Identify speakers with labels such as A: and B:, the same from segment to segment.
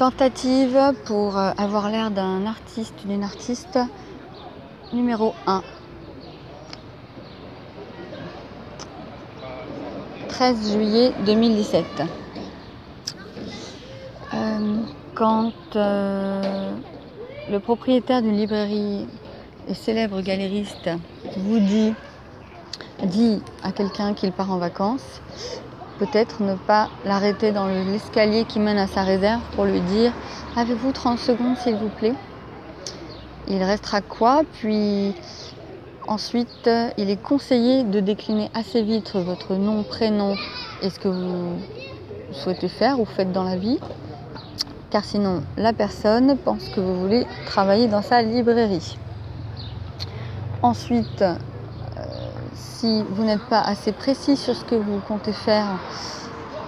A: Tentative pour euh, avoir l'air d'un artiste, d'une artiste numéro 1. 13 juillet 2017. Euh, quand euh, le propriétaire d'une librairie et célèbre galériste vous dit, dit à quelqu'un qu'il part en vacances, peut-être ne pas l'arrêter dans l'escalier qui mène à sa réserve pour lui dire Avez-vous 30 secondes s'il vous plaît? Il restera quoi? Puis ensuite, il est conseillé de décliner assez vite votre nom, prénom et ce que vous souhaitez faire ou faites dans la vie. Car sinon, la personne pense que vous voulez travailler dans sa librairie. Ensuite, si vous n'êtes pas assez précis sur ce que vous comptez faire,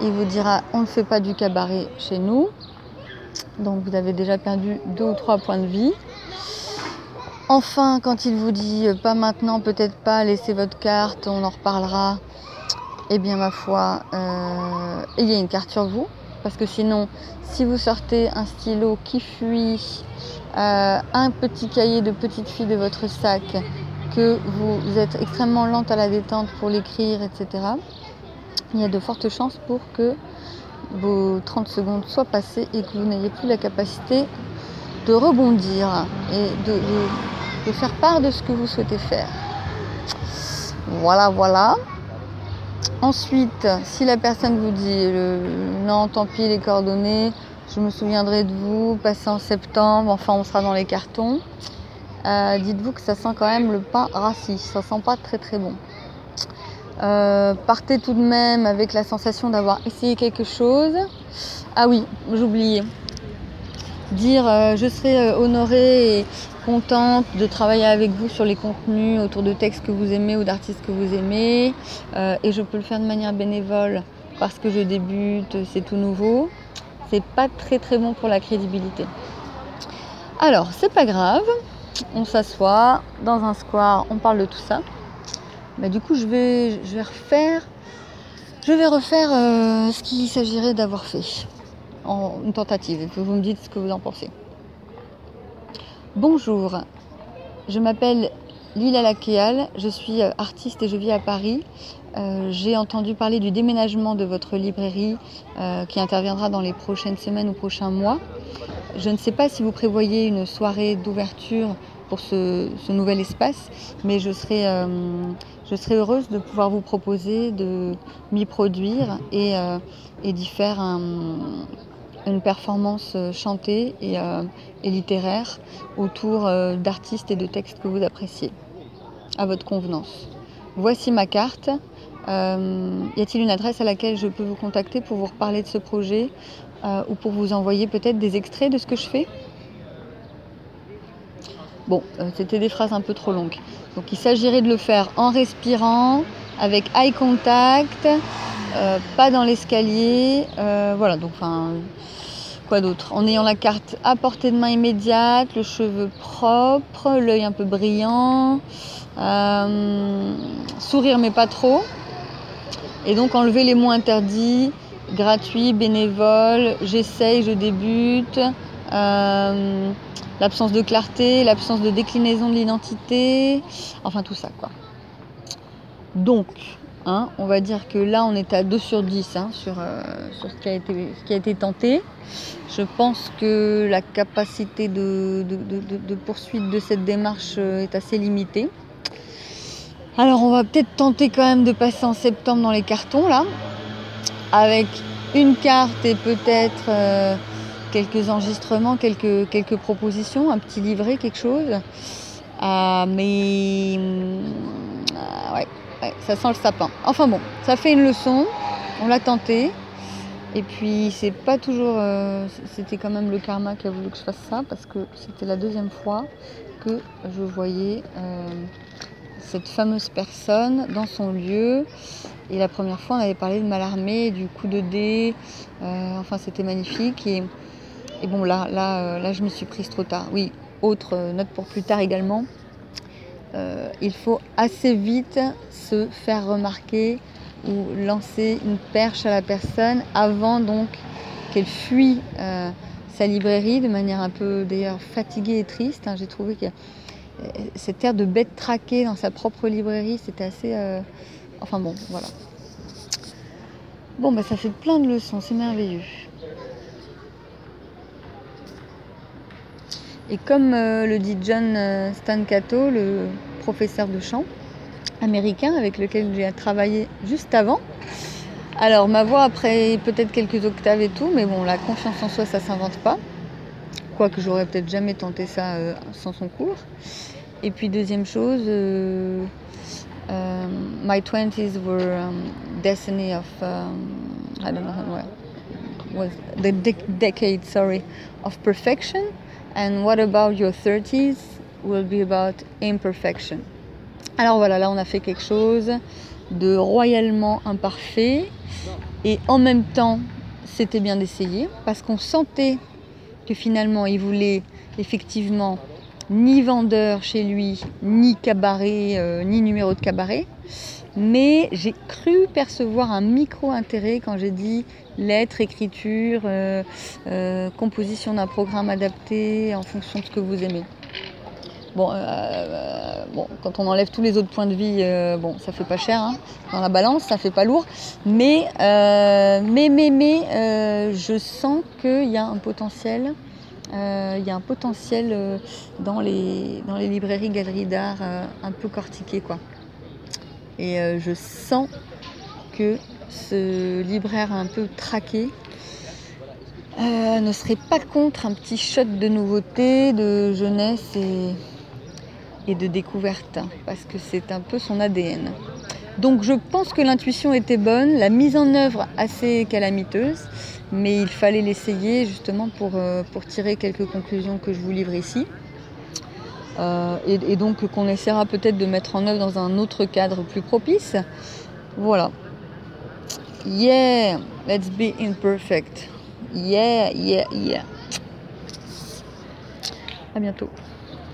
A: il vous dira on ne fait pas du cabaret chez nous. Donc vous avez déjà perdu deux ou trois points de vie. Enfin, quand il vous dit pas maintenant, peut-être pas, laissez votre carte, on en reparlera, eh bien ma foi, euh, il y a une carte sur vous. Parce que sinon, si vous sortez un stylo qui fuit, euh, un petit cahier de petite fille de votre sac, que vous êtes extrêmement lente à la détente pour l'écrire, etc., il y a de fortes chances pour que vos 30 secondes soient passées et que vous n'ayez plus la capacité de rebondir et de, faire part de ce que vous souhaitez faire. Voilà, voilà. Ensuite, si la personne vous dit non, tant pis, les coordonnées, je me souviendrai de vous, passez en septembre, enfin on sera dans les cartons. Euh, dites-vous que ça sent quand même le pain rassis, ça sent pas très très bon. Euh, partez tout de même avec la sensation d'avoir essayé quelque chose. Ah oui, j'oubliais. Dire euh, je serai honorée et contente de travailler avec vous sur les contenus autour de textes que vous aimez ou d'artistes que vous aimez. et je peux le faire de manière bénévole parce que je débute, c'est tout nouveau. C'est pas très très bon pour la crédibilité. Alors, c'est pas grave on s'assoit dans un square, on parle de tout ça. Bah, du coup, je vais, refaire, euh, ce qu'il s'agirait d'avoir fait en une tentative. Vous me dites ce que vous en pensez. Bonjour, je m'appelle Lila Lakéal, je suis euh, artiste et je vis à Paris. Euh, j'ai entendu parler du déménagement de votre librairie qui interviendra dans les prochaines semaines ou prochains mois. Je ne sais pas si vous prévoyez une soirée d'ouverture pour ce, nouvel espace, mais je serais, euh, heureuse de pouvoir vous proposer de m'y produire et, euh, d'y faire une performance chantée euh, et littéraire autour d'artistes et de textes que vous appréciez, à votre convenance. Voici ma carte. Y a-t-il une adresse à laquelle je peux vous contacter pour vous reparler de ce projet euh, ou pour vous envoyer peut-être des extraits de ce que je fais? Bon, euh, c'était des phrases un peu trop longues. Donc il s'agirait de le faire en respirant, avec eye contact, euh, pas dans l'escalier. voilà, donc enfin, quoi d'autre? En ayant la carte à portée de main immédiate, le cheveu propre, l'œil un peu brillant, sourire mais pas trop. Et donc enlever les mots interdits, gratuit, bénévole, j'essaye, je débute, euh, l'absence de clarté, l'absence de déclinaison de l'identité, enfin tout ça quoi. Donc, hein, on va dire que là on est à 2 sur 10 hein, sur, euh, sur ce, qui a été, ce qui a été tenté. Je pense que la capacité de, de poursuite de cette démarche euh, est assez limitée. Alors on va peut-être tenter quand même de passer en septembre dans les cartons là avec une carte et peut-être euh, quelques enregistrements, quelques, propositions, un petit livret, quelque chose. Ah, mais ah, ouais, ça sent le sapin. Enfin bon, ça fait une leçon, on l'a tenté. Et puis c'est pas toujours. Euh, c'était quand même le karma qui a voulu que je fasse ça parce que c'était la deuxième fois que je voyais euh, cette fameuse personne dans son lieu. Et la première fois, on avait parlé de Malarmé, du coup de dé. Euh, enfin, c'était magnifique. Et, bon, là, là, euh, là, je me suis prise trop tard. Oui, autre note pour plus tard également. Euh, il faut assez vite se faire remarquer ou lancer une perche à la personne avant donc qu'elle fuit sa librairie de manière un peu d'ailleurs fatiguée et triste. Hein. J'ai trouvé que euh, cette air de bête traquée dans sa propre librairie, c'était assez. Euh, enfin bon, voilà. Bon, bah ça fait plein de leçons, c'est merveilleux. Et comme euh, le dit John Stancato, le professeur de chant américain avec lequel j'ai travaillé juste avant, alors ma voix après peut-être quelques octaves et tout, mais bon, la confiance en soi, ça s'invente pas. Quoique j'aurais peut-être jamais tenté ça euh, sans son cours. Et puis deuxième chose, euh, euh, my 20s were um, destiny of, um, I don't know how was the decade, sorry, of perfection. And what about your 30s will be about imperfection. Alors voilà, là on a fait quelque chose de royalement imparfait et en même temps c'était bien d'essayer parce qu'on sentait que finalement il voulait effectivement ni vendeur chez lui, ni cabaret, euh, ni numéro de cabaret. Mais j'ai cru percevoir un micro-intérêt quand j'ai dit lettres, écriture, euh, euh, composition d'un programme adapté en fonction de ce que vous aimez. Bon, euh, euh, bon, quand on enlève tous les autres points de vie, euh, bon, ça fait pas cher hein. dans la balance, ça fait pas lourd. Mais, mais, mais, mais, je sens qu'il y a un potentiel. Il y a un potentiel dans, les, dans les librairies, galeries d'art un peu cortiqué, quoi. Et je sens que ce libraire un peu traqué ne serait pas contre un petit shot de nouveauté, de jeunesse et, et de découverte, parce que c'est un peu son ADN. Donc je pense que l'intuition était bonne, la mise en œuvre assez calamiteuse, mais il fallait l'essayer justement pour, euh, pour tirer quelques conclusions que je vous livre ici. Euh, et, donc qu'on essaiera peut-être de mettre en œuvre dans un autre cadre plus propice. Voilà. Yeah, let's be imperfect. Yeah, yeah, yeah. À bientôt.